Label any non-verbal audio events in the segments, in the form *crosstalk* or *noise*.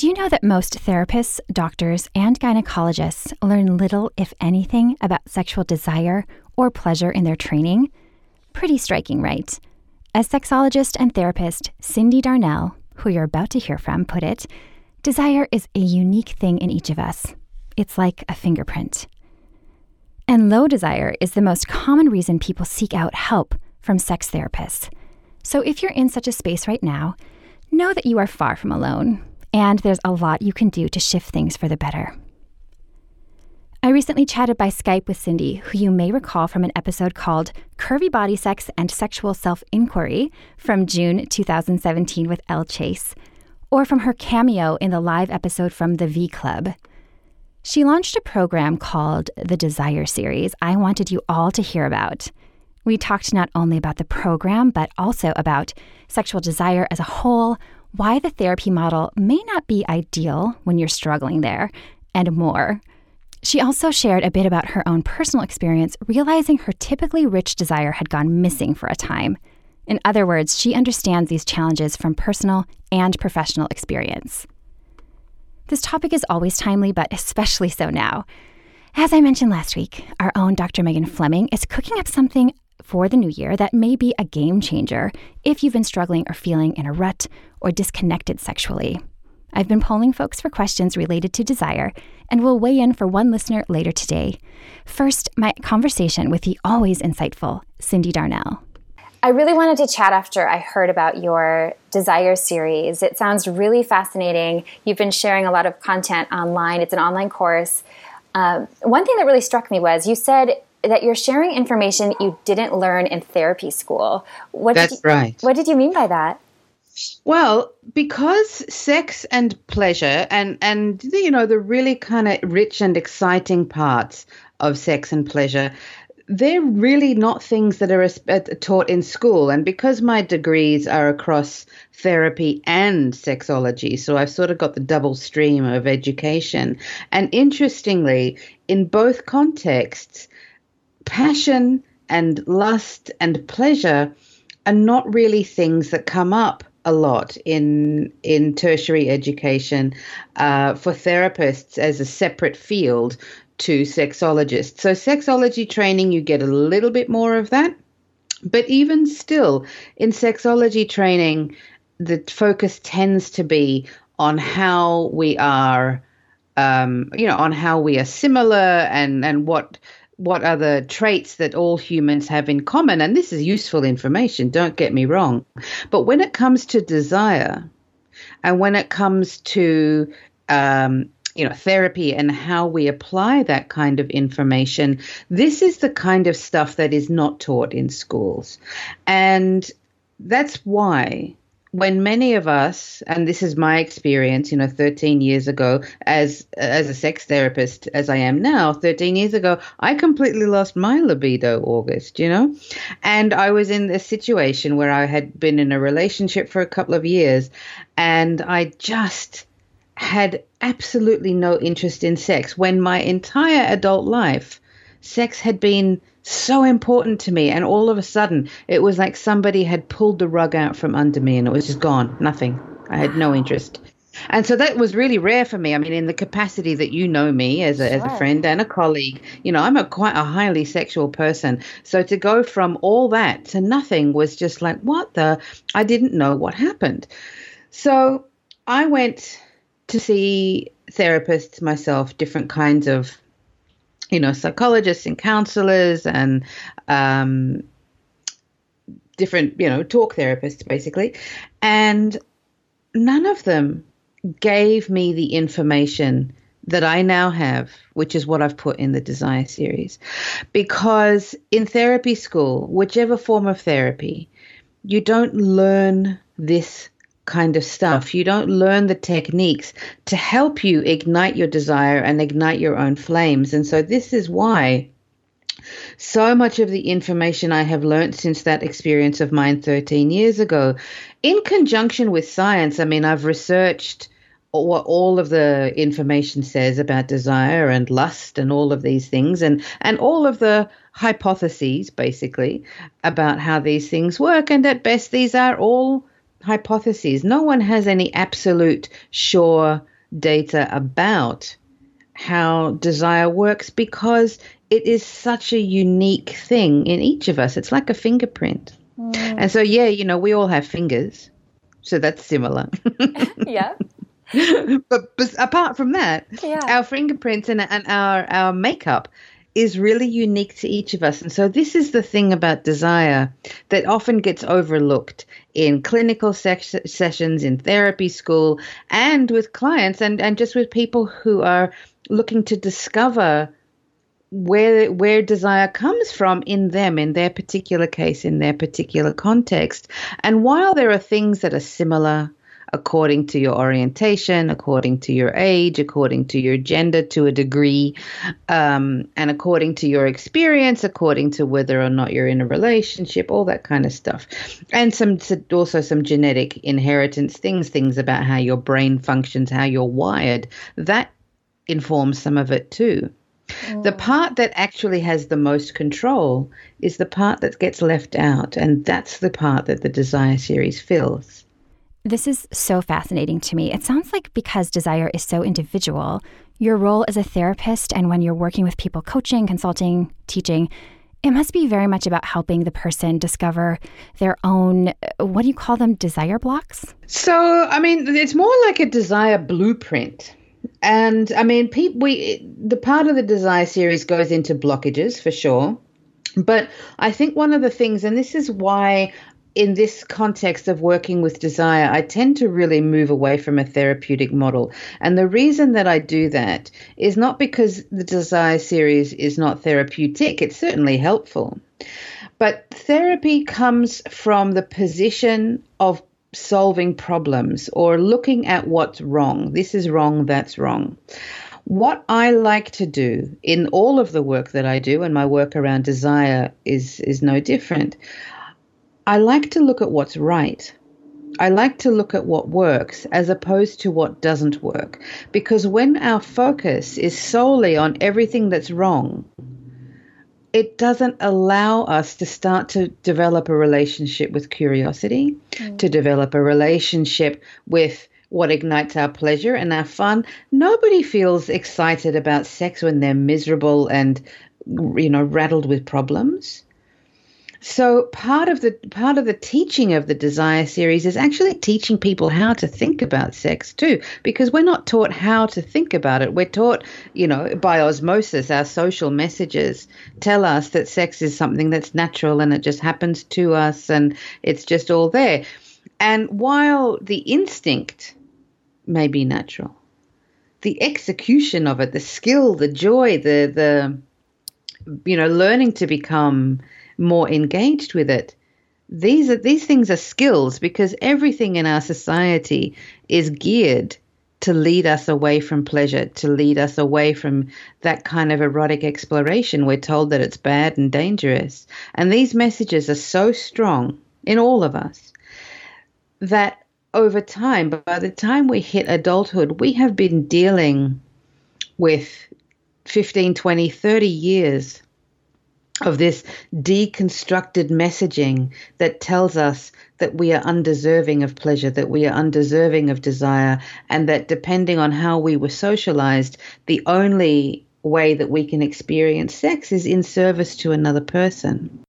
Did you know that most therapists, doctors, and gynecologists learn little, if anything, about sexual desire or pleasure in their training? Pretty striking, right? As sexologist and therapist Cyndi Darnell, who you're about to hear from, put it, desire is a unique thing in each of us. It's like a fingerprint. And low desire is the most common reason people seek out help from sex therapists. So if you're in such a space right now, know that you are far from alone and there's a lot you can do to shift things for the better. I recently chatted by Skype with Cyndi, who you may recall from an episode called Curvy Body Sex and Sexual Self Inquiry from June 2017 with Elle Chase, or from her cameo in the live episode from the V Club. She launched a program called the Desire Series I wanted you all to hear about. We talked not only about the program, but also about sexual desire as a whole, why the therapy model may not be ideal when you're struggling there, and more. She also shared a bit about her own personal experience realizing her typically rich desire had gone missing for a time. In other words, she understands these challenges from personal and professional experience. This topic is always timely, but especially so now. As I mentioned last week, our own Dr. Megan Fleming is cooking up something for the new year that may be a game changer if you've been struggling or feeling in a rut or disconnected sexually. I've been polling folks for questions related to desire and will weigh in for one listener later today. First, my conversation with the always insightful Cyndi Darnell. I really wanted to chat after I heard about your Desire series. It sounds really fascinating. You've been sharing a lot of content online, it's an online course. Um, one thing that really struck me was you said that you're sharing information you didn't learn in therapy school. What That's you, right. What did you mean by that? Well, because sex and pleasure and and you know the really kind of rich and exciting parts of sex and pleasure they're really not things that are uh, taught in school. And because my degrees are across therapy and sexology, so I've sort of got the double stream of education. And interestingly, in both contexts, passion and lust and pleasure are not really things that come up a lot in in tertiary education uh, for therapists as a separate field to sexologists. So sexology training, you get a little bit more of that, but even still, in sexology training, the focus tends to be on how we are, um, you know, on how we are similar and and what what are the traits that all humans have in common. And this is useful information, don't get me wrong. But when it comes to desire and when it comes to, um, you know, therapy and how we apply that kind of information, this is the kind of stuff that is not taught in schools. And that's why when many of us and this is my experience you know 13 years ago as as a sex therapist as i am now 13 years ago i completely lost my libido august you know? And i was in a situation where i had been in a relationship for a couple of years and i just had absolutely no interest in sex. When my entire adult life sex had been so important to me. And all of a sudden, it was like somebody had pulled the rug out from under me and it was just gone. Nothing. I had no interest. And so that was really rare for me. I mean, in the capacity that you know me as a, sure. as a friend and a colleague, you know, I'm a quite a highly sexual person. So to go from all that to nothing was just like, what the? I didn't know what happened. So I went to see therapists myself, different kinds of you know, psychologists and counselors and um, different, you know, talk therapists basically. And none of them gave me the information that I now have, which is what I've put in the Desire series. Because in therapy school, whichever form of therapy, you don't learn this kind of stuff. You don't learn the techniques to help you ignite your desire and ignite your own flames. And so, this is why so much of the information I have learned since that experience of mine 13 years ago, in conjunction with science, I mean, I've researched what all of the information says about desire and lust and all of these things and and all of the hypotheses basically about how these things work and at best these are all hypotheses. No one has any absolute sure data about how desire works because it is such a unique thing in each of us. It's like a fingerprint. Mm. and so yeah you know we all have fingers. So that's similar. *laughs* Yeah. *laughs* But, but apart from that, yeah. our fingerprints and, and our, our makeup is really unique to each of us. And so, this is the thing about desire that often gets overlooked in clinical sessions, in therapy school, and with clients, and, and just with people who are looking to discover where where desire comes from in them in their particular case in their particular context and while there are things that are similar according to your orientation, according to your age, according to your gender to a degree, um, and according to your experience, according to whether or not you're in a relationship, all that kind of stuff. And some also some genetic inheritance things, things about how your brain functions, how you're wired. That informs some of it too. The mm. part that actually has the most control is the part that gets left out, and that's the part that the Desire series fills. This is so fascinating to me. It sounds like because desire is so individual, your role as a therapist and when you're working with people coaching, consulting, teaching, it must be very much about helping the person discover their own, uh, what do you call them, desire blocks? So, I mean, it's more like a desire blueprint. And I mean, pe- we the part of the desire series goes into blockages for sure. But I think one of the things, and this is why in this context of working with desire, I tend to really move away from a therapeutic model. And the reason that I do that is not because the desire series is not therapeutic, it's certainly helpful. But therapy comes from the position of solving problems or looking at what's wrong. This is wrong, that's wrong. What I like to do in all of the work that I do, and my work around desire is, is no different, I like to look at what's right. I like to look at what works as opposed to what doesn't work. Because when our focus is solely on everything that's wrong, it doesn't allow us to start to develop a relationship with curiosity, mm. to develop a relationship with what ignites our pleasure and our fun. Nobody feels excited about sex when they're miserable and you know rattled with problems. So part of the part of the teaching of the desire series is actually teaching people how to think about sex too because we're not taught how to think about it. We're taught you know by osmosis our social messages tell us that sex is something that's natural and it just happens to us and it's just all there. And while the instinct may be natural the execution of it the skill the joy the the you know learning to become more engaged with it. These are these things are skills because everything in our society is geared to lead us away from pleasure, to lead us away from that kind of erotic exploration. We're told that it's bad and dangerous. And these messages are so strong in all of us that over time, by the time we hit adulthood, we have been dealing with 15, 20, 30 years of this deconstructed messaging that tells us that we are undeserving of pleasure, that we are undeserving of desire, and that depending on how we were socialized, the only way that we can experience sex is in service to another person.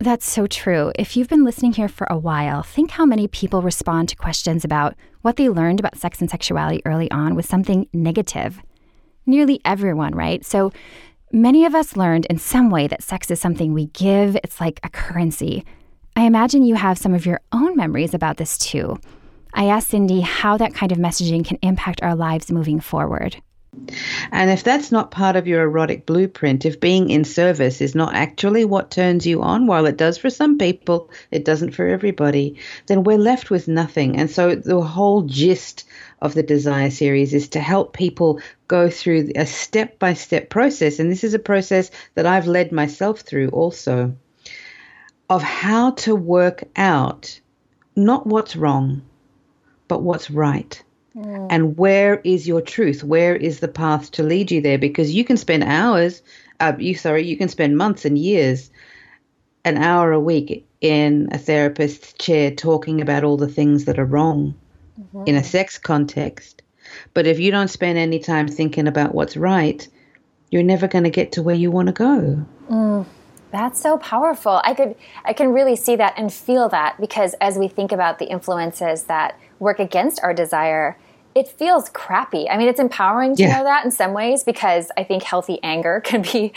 That's so true. If you've been listening here for a while, think how many people respond to questions about what they learned about sex and sexuality early on with something negative. Nearly everyone, right? So Many of us learned in some way that sex is something we give, it's like a currency. I imagine you have some of your own memories about this too. I asked Cyndi how that kind of messaging can impact our lives moving forward. And if that's not part of your erotic blueprint, if being in service is not actually what turns you on, while it does for some people, it doesn't for everybody, then we're left with nothing. And so the whole gist of the Desire series is to help people go through a step by step process. And this is a process that I've led myself through also of how to work out not what's wrong, but what's right. Mm. And where is your truth? Where is the path to lead you there? Because you can spend hours, uh, you sorry, you can spend months and years, an hour a week in a therapist's chair talking about all the things that are wrong mm-hmm. in a sex context. But if you don't spend any time thinking about what's right, you're never going to get to where you want to go. Mm, that's so powerful. I could I can really see that and feel that because as we think about the influences that work against our desire, it feels crappy. I mean, it's empowering to yeah. know that in some ways because I think healthy anger *laughs* can be,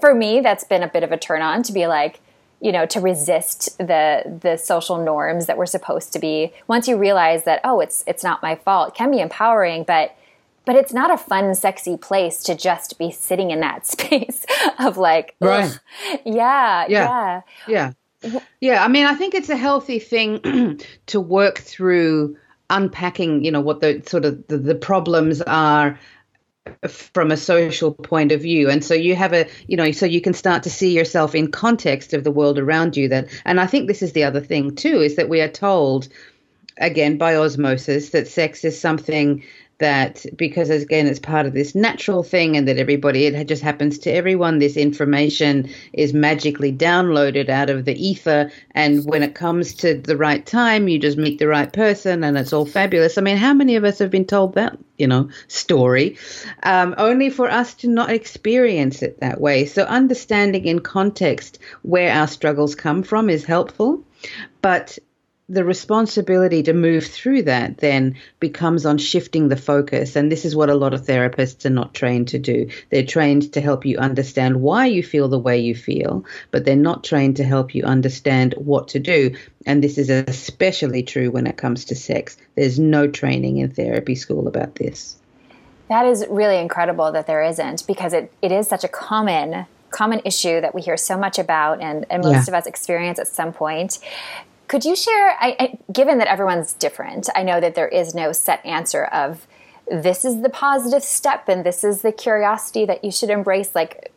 for me, that's been a bit of a turn on to be like, you know, to resist the the social norms that we're supposed to be. Once you realize that, oh, it's it's not my fault, it can be empowering, but but it's not a fun, sexy place to just be sitting in that *laughs* space of like, right. yeah, yeah, yeah, yeah. Yeah, I mean, I think it's a healthy thing *clears throat* to work through unpacking, you know, what the sort of the, the problems are from a social point of view. And so you have a you know so you can start to see yourself in context of the world around you that and i think this is the other thing too is that we are told again by osmosis that sex is something that because again it's part of this natural thing and that everybody it just happens to everyone this information is magically downloaded out of the ether. And when it comes to the right time you just meet the right person and it's all fabulous. I mean how many of us have been told that you know story? Um, only for us to not experience it that way. So understanding in context where our struggles come from is helpful. But the responsibility to move through that then becomes on shifting the focus. And this is what a lot of therapists are not trained to do. They're trained to help you understand why you feel the way you feel, but they're not trained to help you understand what to do. And this is especially true when it comes to sex. There's no training in therapy school about this. That is really incredible that there isn't because it, it is such a common common issue that we hear so much about and, and most yeah. of us experience at some point could you share, I, I, given that everyone's different, I know that there is no set answer of this is the positive step and this is the curiosity that you should embrace. Like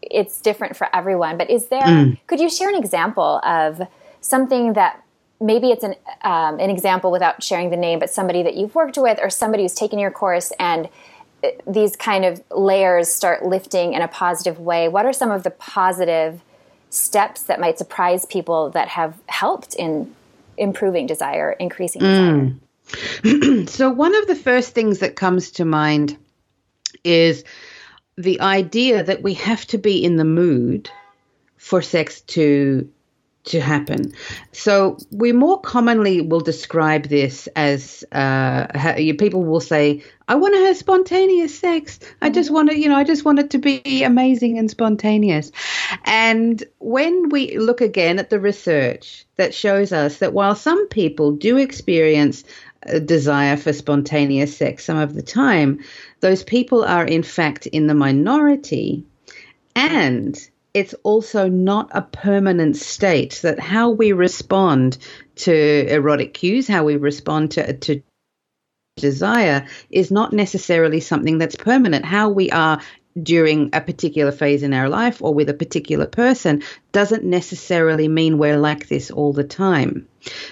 it's different for everyone. But is there, mm. could you share an example of something that maybe it's an, um, an example without sharing the name, but somebody that you've worked with or somebody who's taken your course and uh, these kind of layers start lifting in a positive way? What are some of the positive steps that might surprise people that have helped in improving desire, increasing desire? Mm. *clears throat* so, one of the first things that comes to mind is the idea that we have to be in the mood for sex to to happen. So we more commonly will describe this as uh, people will say, "I want to have spontaneous sex. I just want to, you know, I just want it to be amazing and spontaneous." And when we look again at the research that shows us that while some people do experience a desire for spontaneous sex some of the time, those people are in fact in the minority and it's also not a permanent state that how we respond to erotic cues, how we respond to, to desire is not necessarily something that's permanent. How we are during a particular phase in our life or with a particular person doesn't necessarily mean we're like this all the time.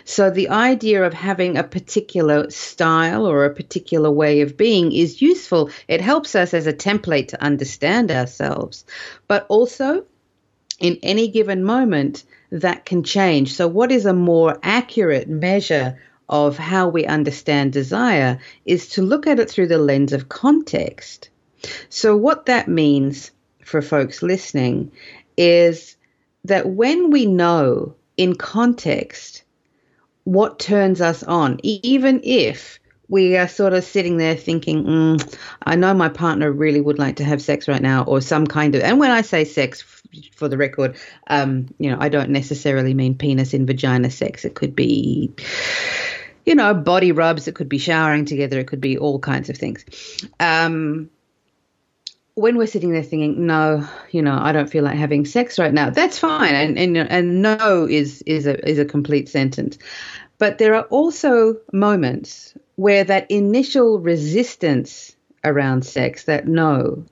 So the idea of having a particular style or a particular way of being is useful. It helps us as a template to understand ourselves. But also, in any given moment, that can change. So, what is a more accurate measure of how we understand desire is to look at it through the lens of context. So, what that means for folks listening is that when we know in context what turns us on, even if we are sort of sitting there thinking, mm, I know my partner really would like to have sex right now, or some kind of, and when I say sex, for the record, um, you know, I don't necessarily mean penis in vagina sex. It could be, you know, body rubs. It could be showering together. It could be all kinds of things. Um, when we're sitting there thinking, no, you know, I don't feel like having sex right now, that's fine. And and, and no is is a is a complete sentence. But there are also moments where that initial resistance around sex, that no,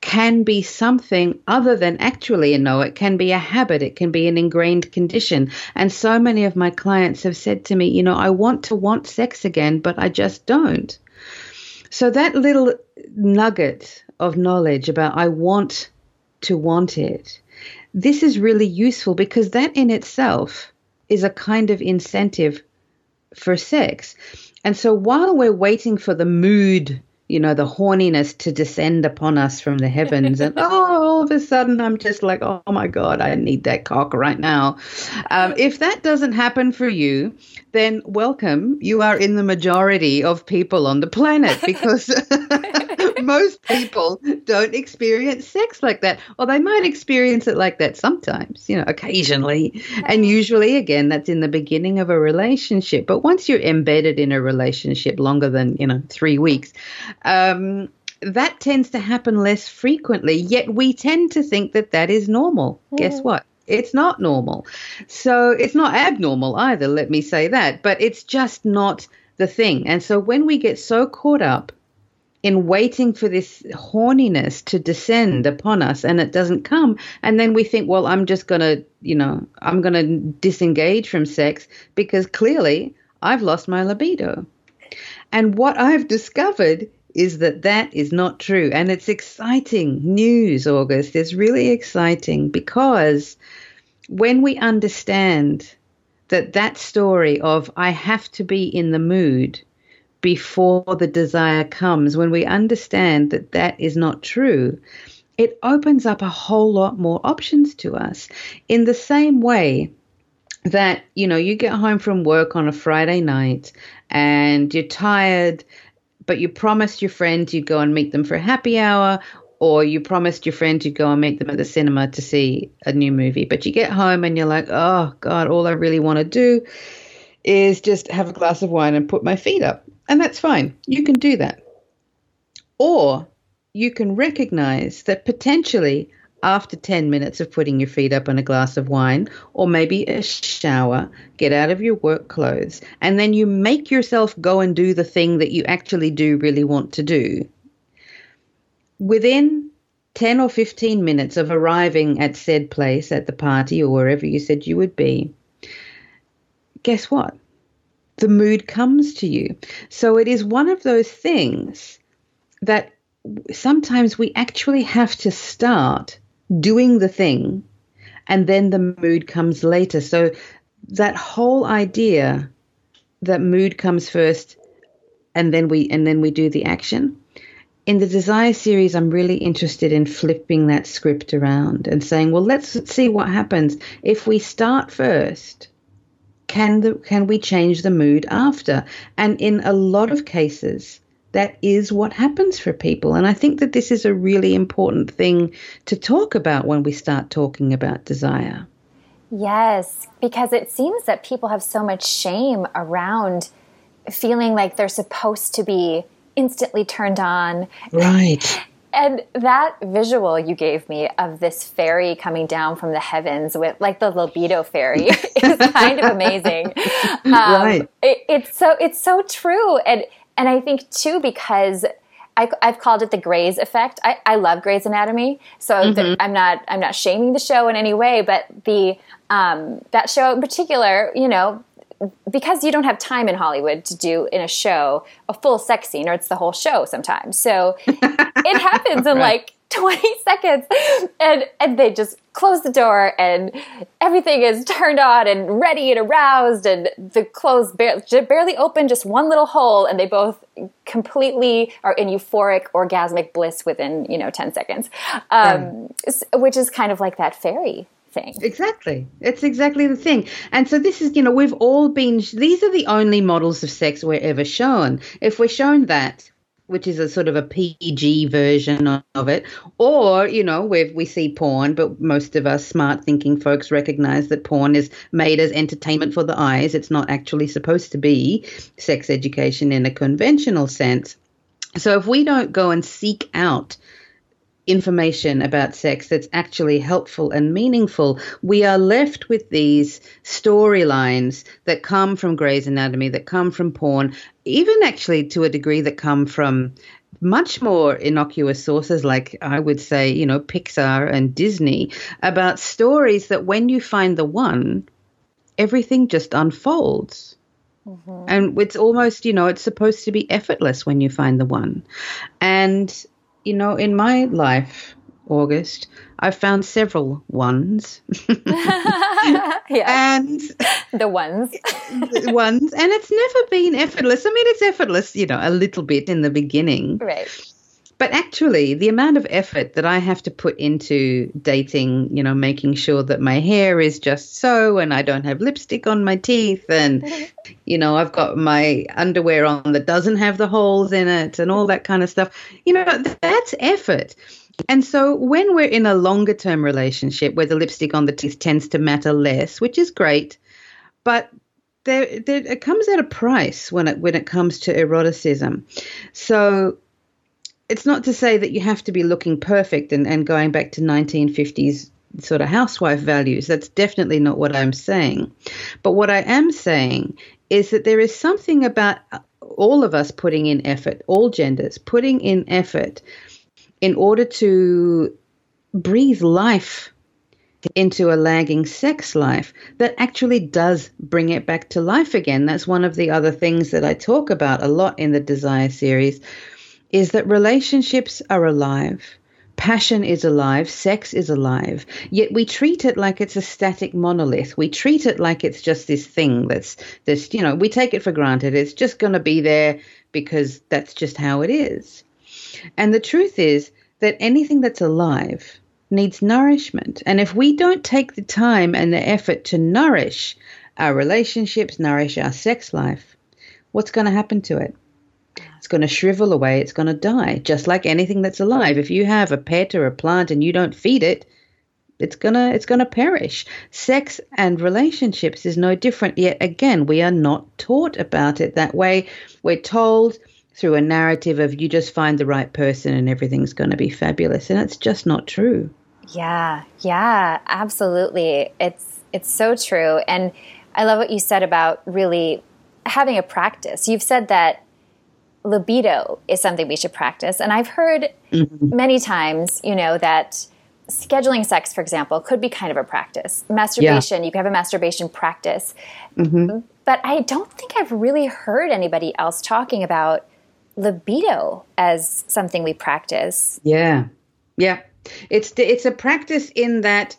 can be something other than actually a no. It can be a habit. It can be an ingrained condition. And so many of my clients have said to me, you know, I want to want sex again, but I just don't. So that little nugget of knowledge about I want to want it, this is really useful because that in itself is a kind of incentive for sex. And so while we're waiting for the mood, you know, the horniness to descend upon us from the heavens, and *laughs* oh, all of a sudden I'm just like, oh my God, I need that cock right now. Um, if that doesn't happen for you, then welcome. You are in the majority of people on the planet because *laughs* *laughs* *laughs* most people don't experience sex like that. Or they might experience it like that sometimes, you know, occasionally. And usually, again, that's in the beginning of a relationship. But once you're embedded in a relationship longer than, you know, three weeks, um, that tends to happen less frequently. Yet we tend to think that that is normal. Mm. Guess what? It's not normal. So it's not abnormal either, let me say that, but it's just not the thing. And so when we get so caught up in waiting for this horniness to descend upon us and it doesn't come. And then we think well i'm just going to you know i'm going to disengage from sex because clearly i've lost my libido. And what i've discovered is that that is not true. And it's exciting news august. It's really exciting because when we understand that that story of i have to be in the mood before the desire comes, when we understand that that is not true, it opens up a whole lot more options to us. In the same way that, you know, you get home from work on a Friday night and you're tired, but you promised your friends you'd go and meet them for a happy hour or you promised your friend you'd go and meet them at the cinema to see a new movie, but you get home and you're like, oh God, all I really want to do is just have a glass of wine and put my feet up. And that's fine. You can do that. Or you can recognize that potentially after 10 minutes of putting your feet up on a glass of wine or maybe a shower, get out of your work clothes, and then you make yourself go and do the thing that you actually do really want to do. Within 10 or 15 minutes of arriving at said place, at the party or wherever you said you would be, guess what? The mood comes to you. So it is one of those things that sometimes we actually have to start doing the thing and then the mood comes later. So that whole idea that mood comes first and then we and then we do the action. In the desire series I'm really interested in flipping that script around and saying, well let's see what happens if we start first can the, can we change the mood after? And in a lot of cases, that is what happens for people. And I think that this is a really important thing to talk about when we start talking about desire. Yes, because it seems that people have so much shame around feeling like they're supposed to be instantly turned on. Right. And that visual you gave me of this fairy coming down from the heavens with like the libido fairy *laughs* is kind of amazing. *laughs* Um, right. It, it's so it's so true, and and I think too because. I, have called it the Grey's effect. I, I love Grey's Anatomy, so mm-hmm. the, I'm not I'm not shaming the show in any way, but the um, that show in particular, you know, because you don't have time in Hollywood to do in a show a full sex scene, or it's the whole show sometimes. So *laughs* it happens in right. like 20 *laughs* seconds and and they just close the door and everything is turned on and ready and aroused and the clothes barely, barely open just one little hole and they both completely are in euphoric orgasmic bliss within you know 10 seconds um, yeah. which is kind of like that fairy thing. Exactly. It's exactly the thing. And so this is, you know, we've all been, these are the only models of sex we're ever shown. If we're shown that, which is a sort of a PG version of it, or, you know, where we see porn, but most of us smart thinking folks recognize that porn is made as entertainment for the eyes. It's not actually supposed to be sex education in a conventional sense. So if we don't go and seek out information about sex that's actually helpful and meaningful, we are left with these storylines that come from Grey's Anatomy, that come from porn, even actually to a degree that come from much more innocuous sources like I would say, you know, Pixar and Disney about stories that when you find the one, everything just unfolds. Mm-hmm. And it's almost, you know, it's supposed to be effortless when you find the one. And you know, in my life, August, I've found several ones. *laughs* yeah. And *laughs* the ones. the ones. And it's never been effortless. I mean, it's effortless, you know, a little bit in the beginning. Right. But actually, the amount of effort that I have to put into dating, you know, making sure that my hair is just so and I don't have lipstick on my teeth and, *laughs* you know, I've got my underwear on that doesn't have the holes in it and all that kind of stuff, you know, that's effort. And so when we're in a longer term relationship where the lipstick on the teeth tends to matter less, which is great, but there, there, it comes at a price when it when it comes to eroticism. So it's not to say that you have to be looking perfect and, and going back to 1950s sort of housewife values. That's definitely not what I'm saying. But what I am saying is that there is something about uh, all of us putting in effort, all genders putting in effort in order to breathe life into a lagging sex life that actually does bring it back to life again. That's one of the other things that I talk about a lot in the Desire series is that relationships are alive. Passion is alive, sex is alive, yet we treat it like it's a static monolith. We treat it like it's just this thing that's this, you know, we take it for granted. It's just going to be there because that's just how it is. And the truth is that anything that's alive needs nourishment. And if we don't take the time and the effort to nourish our relationships, nourish our sex life, what's going to happen to it? It's going to shrivel away. It's going to die, just like anything that's alive. If you have a pet or a plant and you don't feed it, it's gonna it's gonna perish. Sex and relationships is no different. Yet again, we are not taught about it that way. We're told through a narrative of you just find the right person and everything's going to be fabulous, and it's just not true. Yeah, yeah, absolutely. It's it's so true, and I love what you said about really having a practice. You've said that libido is something we should practice. And I've heard mm-hmm. many times, you know, that scheduling sex, for example, could be kind of a practice. Masturbation, yeah. you can have a masturbation practice. Mm-hmm. But I don't think I've really heard anybody else talking about libido as something we practice. Yeah. Yeah. It's it's a practice in that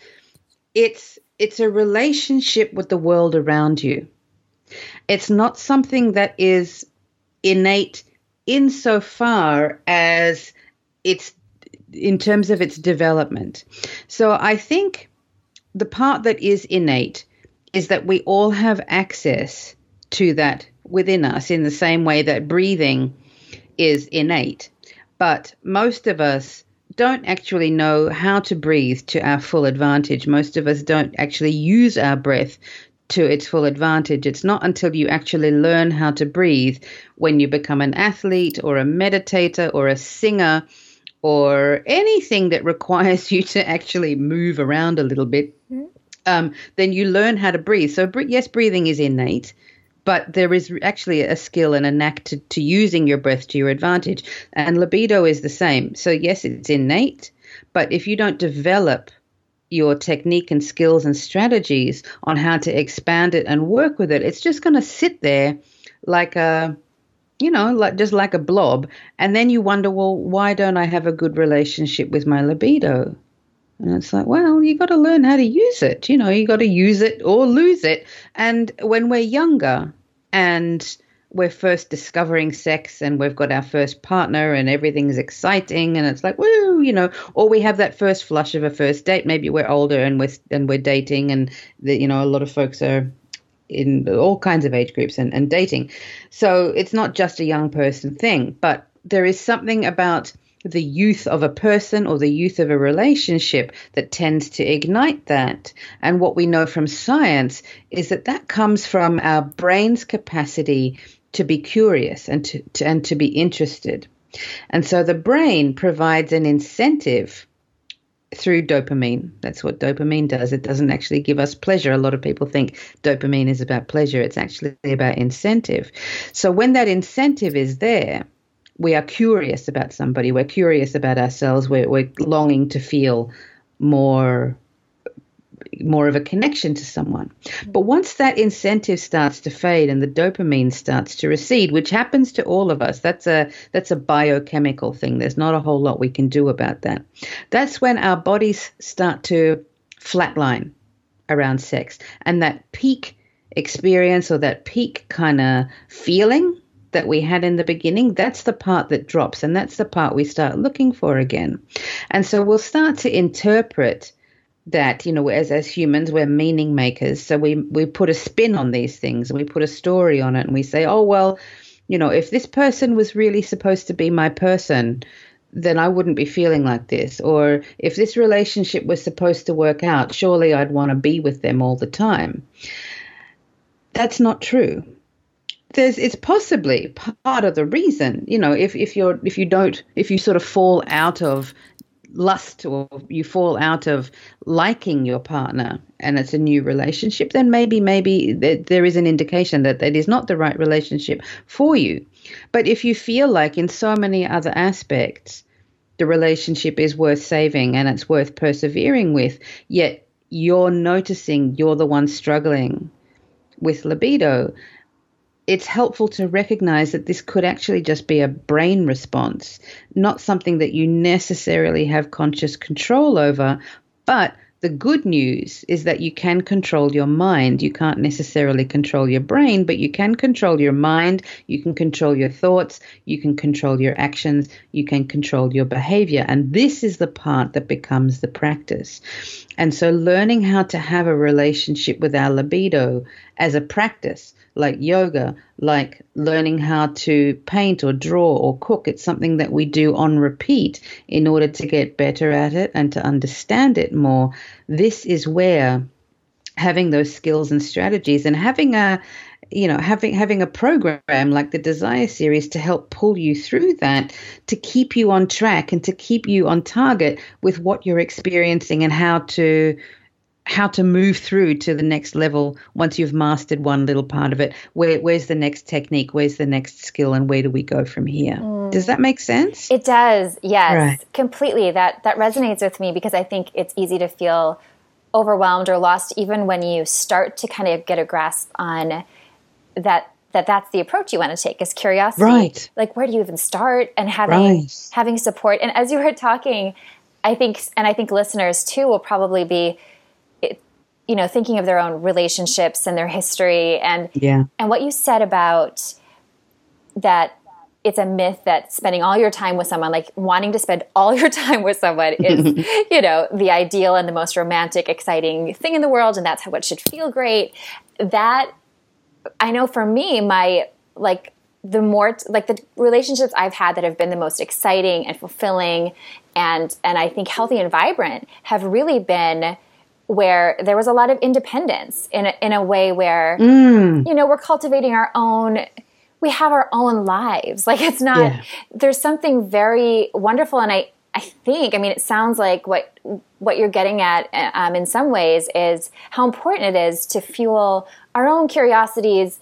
it's it's a relationship with the world around you. It's not something that is innate insofar as it's in terms of its development. So I think the part that is innate is that we all have access to that within us in the same way that breathing is innate. But most of us don't actually know how to breathe to our full advantage. Most of us don't actually use our breath to its full advantage. It's not until you actually learn how to breathe when you become an athlete or a meditator or a singer or anything that requires *laughs* you to actually move around a little bit. Mm-hmm. Um, then you learn how to breathe. So, yes, breathing is innate, but there is actually a skill and a knack to, to using your breath to your advantage. And libido is the same. So, yes, it's innate, but if you don't develop your technique and skills and strategies on how to expand it and work with it, it's just going to sit there like a, you know, like just like a blob. And then you wonder, well, why don't I have a good relationship with my libido? And it's like, well, you got to learn how to use it. You know, you got to use it or lose it. And when we're younger and we're first discovering sex and we've got our first partner and everything's exciting and it's like woo you know or we have that first flush of a first date maybe we're older and we're and we're dating and the, you know a lot of folks are in all kinds of age groups and, and dating so it's not just a young person thing but there is something about the youth of a person or the youth of a relationship that tends to ignite that. And what we know from science is that that comes from our brain's capacity to be curious and to, to, and to be interested. And so the brain provides an incentive through dopamine. That's what dopamine does. It doesn't actually give us pleasure. A lot of people think dopamine is about pleasure, it's actually about incentive. So when that incentive is there, we are curious about somebody, we're curious about ourselves, we're, we're longing to feel more more of a connection to someone. Mm-hmm. But once that incentive starts to fade and the dopamine starts to recede, which happens to all of us, that's a that's a biochemical thing. There's not a whole lot we can do about that. That's when our bodies start to flatline around sex. And that peak experience or that peak kind of feeling that we had in the beginning, that's the part that drops, and that's the part we start looking for again. And so we'll start to interpret that you know as as humans we're meaning makers. So we we put a spin on these things and we put a story on it and we say oh well you know if this person was really supposed to be my person then I wouldn't be feeling like this. Or if this relationship was supposed to work out surely I'd want to be with them all the time. That's not true. There's it's possibly part of the reason you know if if you're if you don't if you sort of fall out of lust or you fall out of liking your partner and it's a new relationship, then maybe maybe there is an indication that that is not the right relationship for you. But if you feel like in so many other aspects the relationship is worth saving and it's worth persevering with, yet you're noticing you're the one struggling with libido, it's helpful to recognize that this could actually just be a brain response, not something that you necessarily have conscious control over. But the good news is that you can control your mind. You can't necessarily control your brain, but you can control your mind. You can control your thoughts. You can control your actions. You can control your behavior. And this is the part that becomes the practice. And so, learning how to have a relationship with our libido as a practice like yoga, like learning how to paint or draw or cook. It's something that we do on repeat in order to get better at it and to understand it more. This is where having those skills and strategies and having a you know having having a program like the desire series to help pull you through that to keep you on track and to keep you on target with what you're experiencing and how to how to move through to the next level once you've mastered one little part of it. Where, where's the next technique? Where's the next skill? And where do we go from here? Mm. Does that make sense? It does. Yes, right. completely. That that resonates with me because I think it's easy to feel overwhelmed or lost even when you start to kind of get a grasp on that that that's the approach you want to take is curiosity right like where do you even start and having right. having support and as you were talking i think and i think listeners too will probably be you know thinking of their own relationships and their history. And yeah. and what you said about that it's a myth that spending all your time with someone like wanting to spend all your *laughs* time with someone is *laughs* you know the ideal and the most romantic exciting thing in the world and that's how it should feel great. That i know for me my like the more like the relationships i've had that have been the most exciting and fulfilling and and i think healthy and vibrant have really been where there was a lot of independence in a, in a way where mm. you know we're cultivating our own we have our own lives *laughs* like it's not yeah. there's something very wonderful and i i think i mean it sounds like what what you're getting at um, in some ways is how important it is to fuel our own curiosities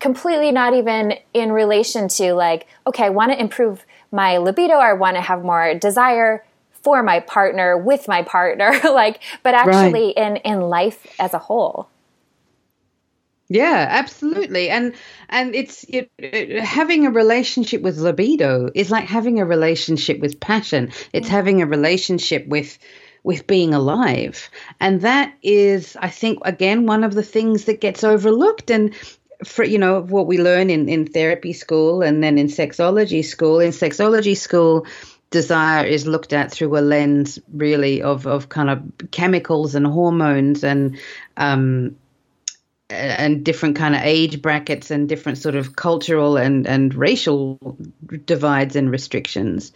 completely not even in relation to like okay i want to improve my libido or i want to have more desire for my partner with my partner *laughs* like but actually right. in in life as a whole. Yeah absolutely. And and it's it, it, having a relationship with libido is like having a relationship with passion. It's mm-hmm. having a relationship with with being alive. And that is i think again one of the things that gets overlooked. And for you know what we learn in in therapy school and then in sexology school in sexology school desire is looked at through a lens really of, of kind of chemicals and hormones and um, and different kind of age brackets and different sort of cultural and, and racial divides and restrictions.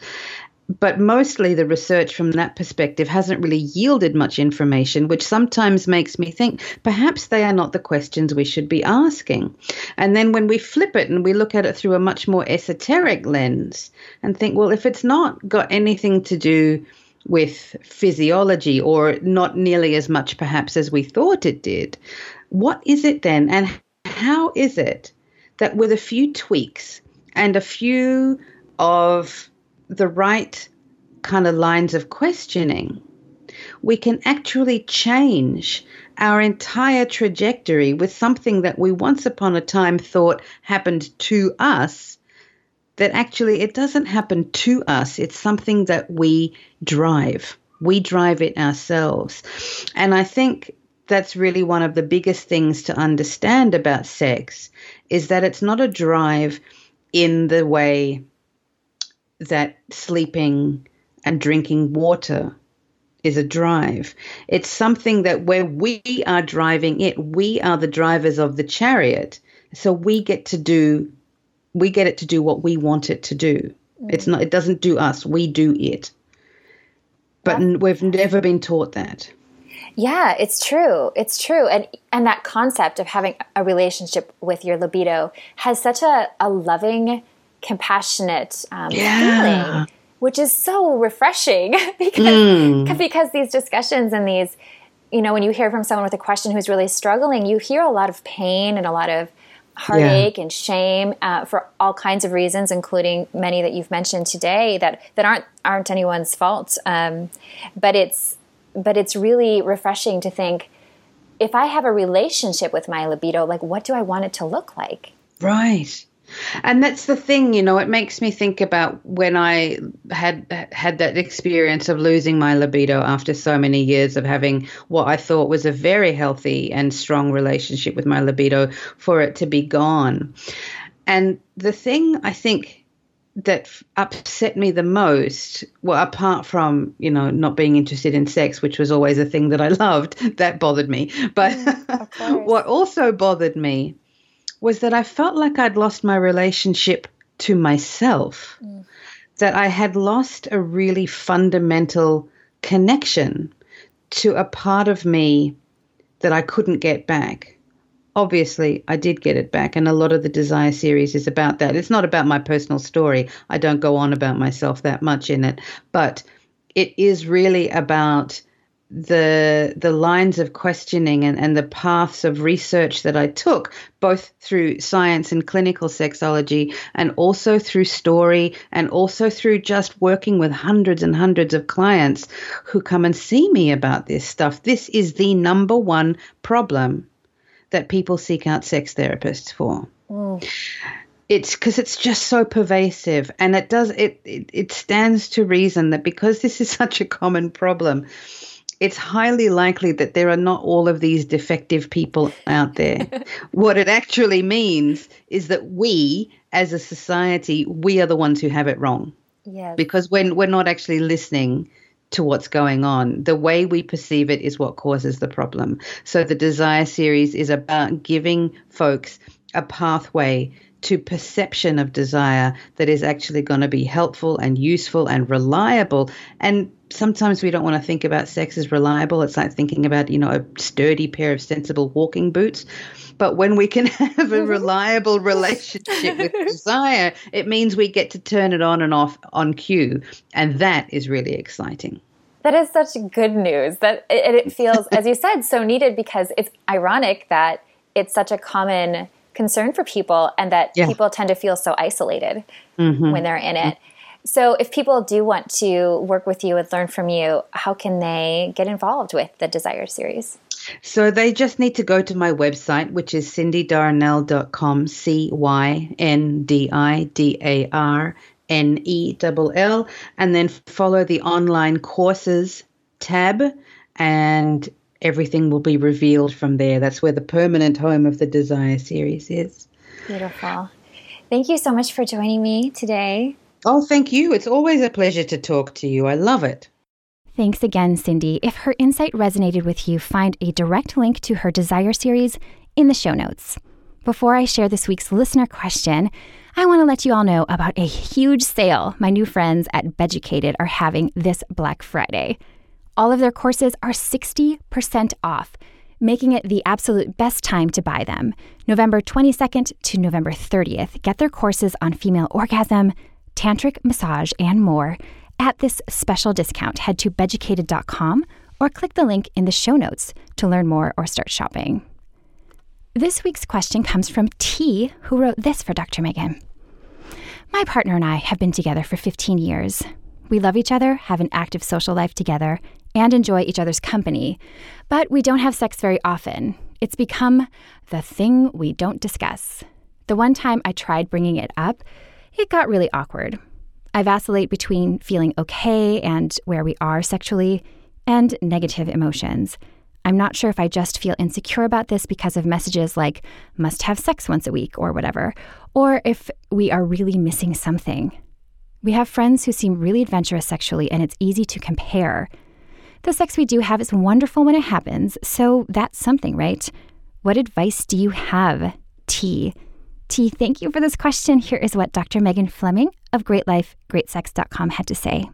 But mostly the research from that perspective hasn't really yielded much information, which sometimes makes me think perhaps they are not the questions we should be asking. And then when we flip it and we look at it through a much more esoteric lens and think, well, if it's not got anything to do with physiology or not nearly as much perhaps as we thought it did, what is it then? And how is it that with a few tweaks and a few of the right kind of lines of questioning, we can actually change our entire trajectory with something that we once upon a time thought happened to us that actually it doesn't happen to us. It's something that we drive. We drive it ourselves. And i think that's really one of the biggest things to understand about sex is that it's not a drive in the way that sleeping and drinking water is a drive. It's something that where we are driving it, we are the drivers of the chariot. So we get to do we get it to do what we want it to do. Mm. It's not it doesn't do us, we do it. But yeah. we've never been taught that. Yeah, it's true. It's true. And and that concept of having a relationship with your libido has such a, a loving compassionate um, yeah. feeling, which is so refreshing *laughs* because mm. because these discussions and these, you know, when you hear from someone with a question who's really struggling, you hear a lot of pain and a lot of heartache yeah. and shame uh, for all kinds of reasons, including many that you've mentioned today that that aren't aren't anyone's fault. Um, but it's but it's really refreshing to think if I have a relationship with my libido, like what do I want it to look like? Right. And that's the thing, you know, it makes me think about when I had had that experience of losing my libido after so many years of having what I thought was a very healthy and strong relationship with my libido for it to be gone. And the thing I think that upset me the most, well, apart from, you know, not being interested in sex, which was always a thing that I *laughs* loved, that bothered me. But mm, *laughs* what also bothered me was that I felt like I'd lost my relationship to myself, mm. that I had lost a really fundamental connection to a part of me that I couldn't get back. Obviously, I did get it back, and a lot of the Desire series is about that. It's not about my personal story. I don't go on about myself that much in it, but it is really about the the lines of questioning and, and the paths of research that I took, both through science and clinical sexology, and also through story, and also through just working with hundreds and hundreds of clients who come and see me about this stuff. This is the number one problem that people seek out sex therapists for. Mm it's because it's just so pervasive and it does it, it it stands to reason that because this is *laughs* such a common problem it's highly likely that there are not all of these defective people out there. *laughs* what it actually means is that we, as a society, we are the ones who have it wrong. Yes. Because when we're not actually listening to what's going on, the way we perceive it is what causes the problem. So the Desire series is about giving folks a pathway to perception of desire that is actually going to be helpful and useful and reliable. And sometimes we don't want to think about sex as reliable. It's like thinking about, you know, a sturdy pair of sensible walking boots. But when we can *laughs* have a reliable relationship with *laughs* desire, it means we get to turn it on and off on cue. And that is really exciting. That is such good news. That it, it feels, as you said, so needed because it's ironic that it's such a common concern for people and that yeah. people tend to feel so isolated mm-hmm. when they're in it. So, if people do want to work with you and learn from you, how can they get involved with the Desire series? So, they just need to go to my website, which is cyndidarnell.com, C Y N D I D A R N E L L, and then follow the online courses tab and everything will be revealed from there. That's where the permanent home of the Desire series is. Beautiful. Thank you so much for joining me today. Oh, thank you. It's always a pleasure to talk to you. I love it. Thanks again, Cyndi. If her insight resonated with you, find a direct link to her Desire series in the show notes. Before I share this week's listener question, I want to let you all know about a huge sale my new friends at Beducated are having this Black Friday. All of their courses are 60% off, making it the absolute best time to buy them. November 22nd to November 30th, get their courses on female orgasm, tantric massage, and more at this special discount. Head to beducated.com or click the link in the show notes to learn more or start shopping. This week's question comes from T, who wrote this for Dr. Megan. My partner and I have been together for 15 years. We love each other, have an active social life together, and enjoy each other's company, but we don't have sex very often. It's become the thing we don't discuss. The one time I tried bringing it up, it got really awkward. I vacillate between feeling okay and where we are sexually and negative emotions. I'm not sure if I just feel insecure about this because of messages like must have sex once a week or whatever, or if we are really missing something. We have friends who seem really adventurous sexually, and it's easy to compare. The sex we do have is wonderful when it happens, so that's something, right? What advice do you have, T? T, thank you for this question. Here is what Dr. Megan Fleming of GreatLifeGreatSex.com had to say.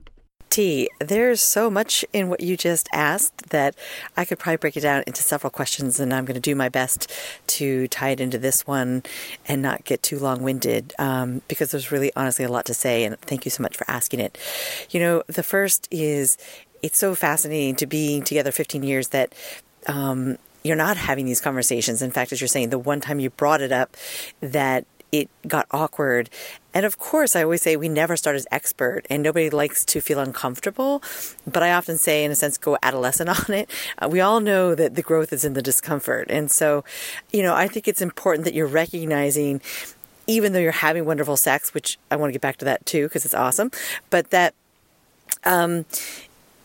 T, there's so much in what you just asked that I could probably break it down into several questions, and I'm going to do my best to tie it into this one and not get too long winded um, because there's really honestly a lot to say, and thank you so much for asking it. You know, the first is it's so fascinating to being together 15 years that. Um, you're not having these conversations. In fact, as you're saying, the one time you brought it up, that it got awkward. And of course, I always say we never start as expert and nobody likes to feel uncomfortable. But I often say, in a sense, go adolescent *laughs* on it. Uh, we all know that the growth is in the discomfort. And so, you know, I think it's important that you're recognizing, even though you're having wonderful sex, which I want to get back to that too, because it's awesome, but that, um,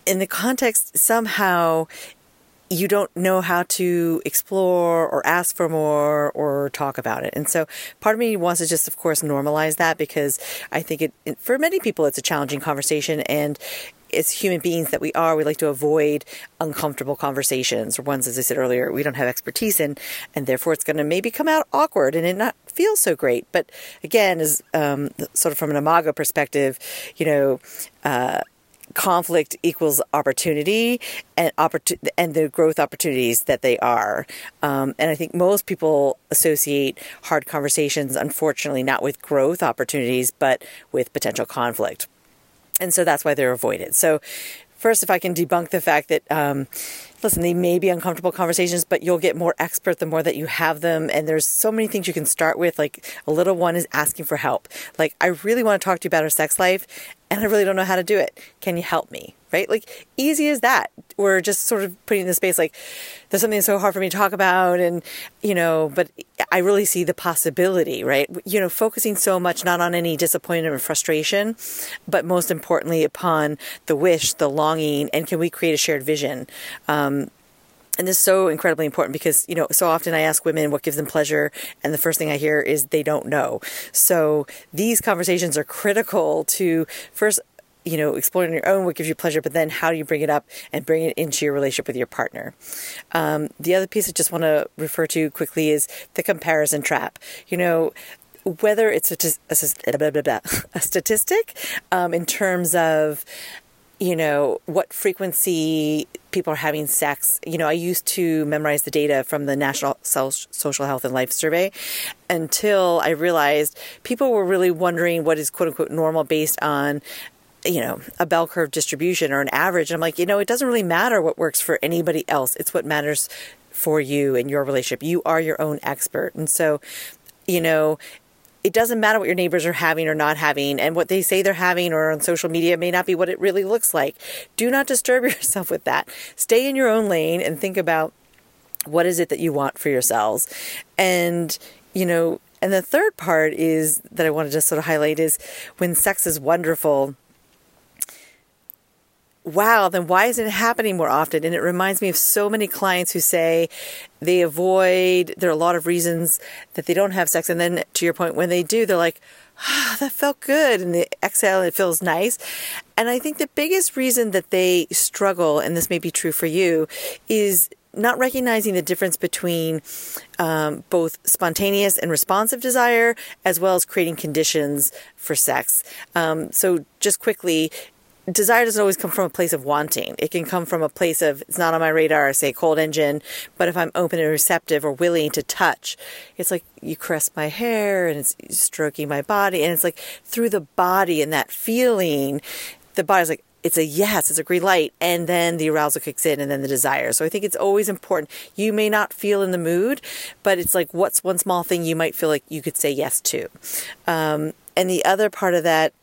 in the context, somehow you don't know how to explore or ask for more or talk about it. And so part of me wants to just, of course, normalize that because I think it, for many people, it's a challenging conversation. And as human beings that we are, we like to avoid uncomfortable conversations or ones, as I said earlier, we don't have expertise in, and therefore it's going to maybe come out awkward and it not feel so great. But again, as um, sort of from an imago perspective, you know, uh, conflict equals opportunity and opportu- and the growth opportunities that they are. Um, and I think most people associate hard conversations, unfortunately, not with growth opportunities, but with potential conflict. And so that's why they're avoided. So, first, if I can debunk the fact that, um, listen, they may be uncomfortable conversations, but you'll get more expert the more that you have them. And there's so many things you can start with. Like a little one is asking for help. Like, I really want to talk to you about our sex life and I really don't know how to do it. Can you help me? Right? Like easy as that. We're just sort of putting in the space like there's something so hard for me to talk about and you know, but I really see the possibility, right? You know, focusing so much not on any disappointment or frustration, but most importantly upon the wish, the longing, and can we create a shared vision? Um, and this is so incredibly important because you know so often i ask women what gives them pleasure and the first thing i hear is they don't know. So these conversations are critical to first you know exploring your own what gives you pleasure but then how do you bring it up and bring it into your relationship with your partner? Um, the other piece i just want to refer to quickly is the comparison trap. You know whether it's a, a, *laughs* a statistic um, in terms of you know, what frequency people are having sex. You know, I used to memorize the data from the National Social Health and Life Survey until I realized people were really wondering what is quote unquote normal based on you know, a bell curve distribution or an average. And I'm like, you know, it doesn't really matter what works for anybody else. It's what matters for you and your relationship. You are your own expert. And so, you know, it doesn't matter what your neighbors are having or not having, and what they say they're having or on social media may not be what it really looks like. Do not disturb *laughs* yourself with that. Stay in your own lane and think about what is it that you want for yourselves. And, you know, and the third part is that I want to just sort of highlight is when sex is wonderful wow, then why isn't it happening more often? And it reminds me of so many clients who say they avoid, there are a lot of reasons that they don't have sex. And then to your point, when they do, they're like, ah, that felt good. And they exhale and it feels nice. And I think the biggest reason that they struggle, and this may be true for you, is not recognizing the difference between um, both spontaneous and responsive desire, as well as creating conditions for sex. Um, so, just quickly, desire doesn't always come from a place of wanting. It can come from a place of it's not on my radar, say cold engine, but if I'm open and receptive or willing to touch, it's like you caress my hair and it's stroking my body and it's like through the body and that feeling, the body's like it's a yes, it's a green light, and then the arousal kicks in, and then the desire. So I think it's always important. You may not feel in the mood, but it's like what's one small thing you might feel like you could say yes to. Um, and the other part of that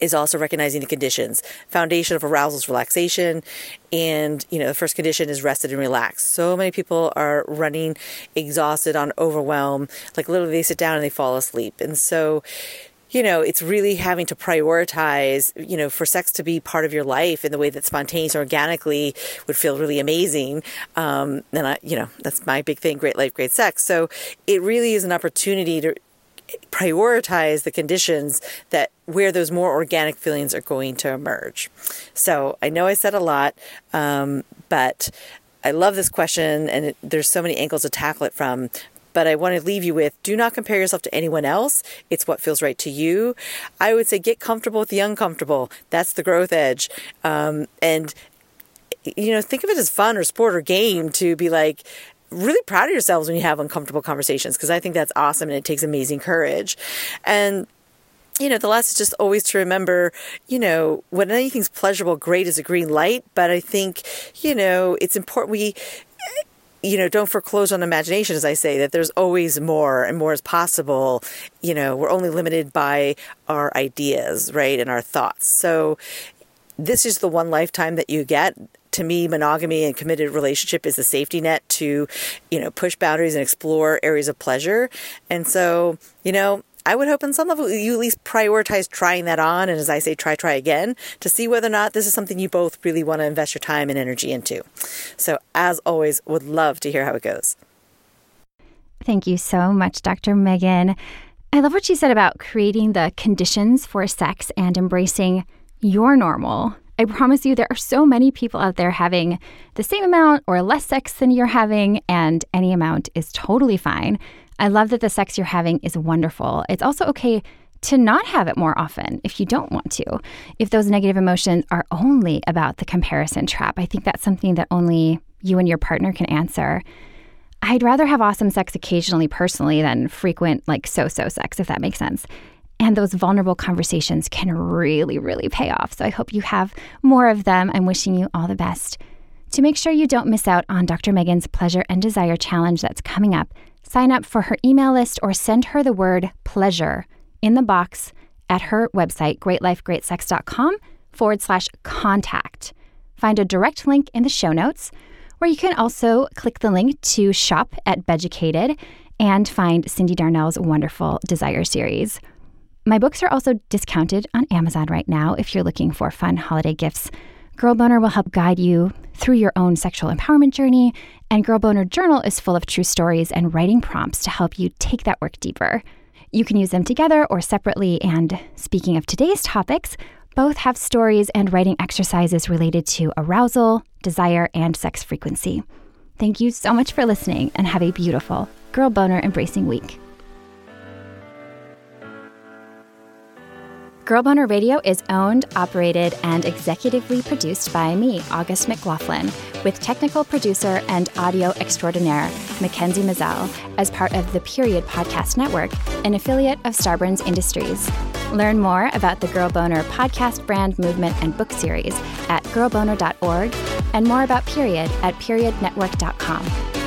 is also recognizing the conditions. Foundation of arousal is relaxation, and you know the first condition is rested and relaxed. So many people are running exhausted on overwhelm, like literally they sit down and they fall asleep, and so you know, it's really having to prioritize, you know, for sex to be part of your life in the way that spontaneous organically would feel really amazing. Um, and I, you know, that's my big thing, great life, great sex. So it really is an opportunity to prioritize the conditions that where those more organic feelings are going to emerge. So I know I said a lot, um, but I love this question, and it, there's so many angles to tackle it from but I want to leave you with do not compare yourself to anyone else. It's what feels right to you. I would say get comfortable with the uncomfortable. That's the growth edge. Um, and, you know, think of it as fun or sport or game to be like, really proud of yourselves when you have uncomfortable conversations because I think that's awesome and it takes amazing courage. And you know, the last is just always to remember, you know, when anything's pleasurable, great is a green light. But I think, you know, it's important we you know, don't foreclose on imagination, as I say, that there's always more and more is possible. You know, we're only limited by our ideas, right, and our thoughts. So this is the one lifetime that you get. To me, monogamy and committed relationship is the safety net to, you know, push boundaries and explore areas of pleasure. And so, you know, I would hope on some level you at least prioritize trying that on. And as I say, try, try again to see whether or not this is something you both really want to invest your time and energy into. So, as always, would love to hear how it goes. Thank you so much, Dr. Megan. I love what she said about creating the conditions for sex and embracing your normal. I promise you, there are so many people out there having the same amount or less sex than you're having, and any amount is totally fine. I love that the sex you're having is wonderful. It's also okay to not have it more often if you don't want to. If those negative emotions are only about the comparison trap, I think that's something that only you and your partner can answer. I'd rather have awesome sex occasionally personally than frequent, like so so sex, if that makes sense. And those vulnerable conversations can really, really pay off. So I hope you have more of them. I'm wishing you all the best. To make sure you don't miss out on Dr. Megan's Pleasure and Desire Challenge that's coming up, sign up for her email list or send her the word pleasure in the box at her website, greatlifegreatsex.com forward slash contact. Find a direct link in the show notes, where you can also click the link to shop at Beducated and find Cyndi Darnell's wonderful Desire series. My books are also discounted on Amazon right now if you're looking for fun holiday gifts. Girl Boner will help guide you through your own sexual empowerment journey, and Girl Boner Journal is full of true stories and writing prompts to help you take that work deeper. You can use them together or separately. And speaking of today's topics, both have stories and writing exercises related to arousal, desire, and sex frequency. Thank you so much for listening and have a beautiful Girl Boner Embracing Week. Girl Boner Radio is owned, operated, and executively produced by me, August McLaughlin, with technical producer and audio extraordinaire, Mackenzie Mazel, as part of the Period Podcast Network, an affiliate of Starburns Industries. Learn more about the Girl Boner podcast brand movement and book series at girlboner.org and more about Period at periodnetwork.com.